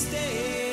stay.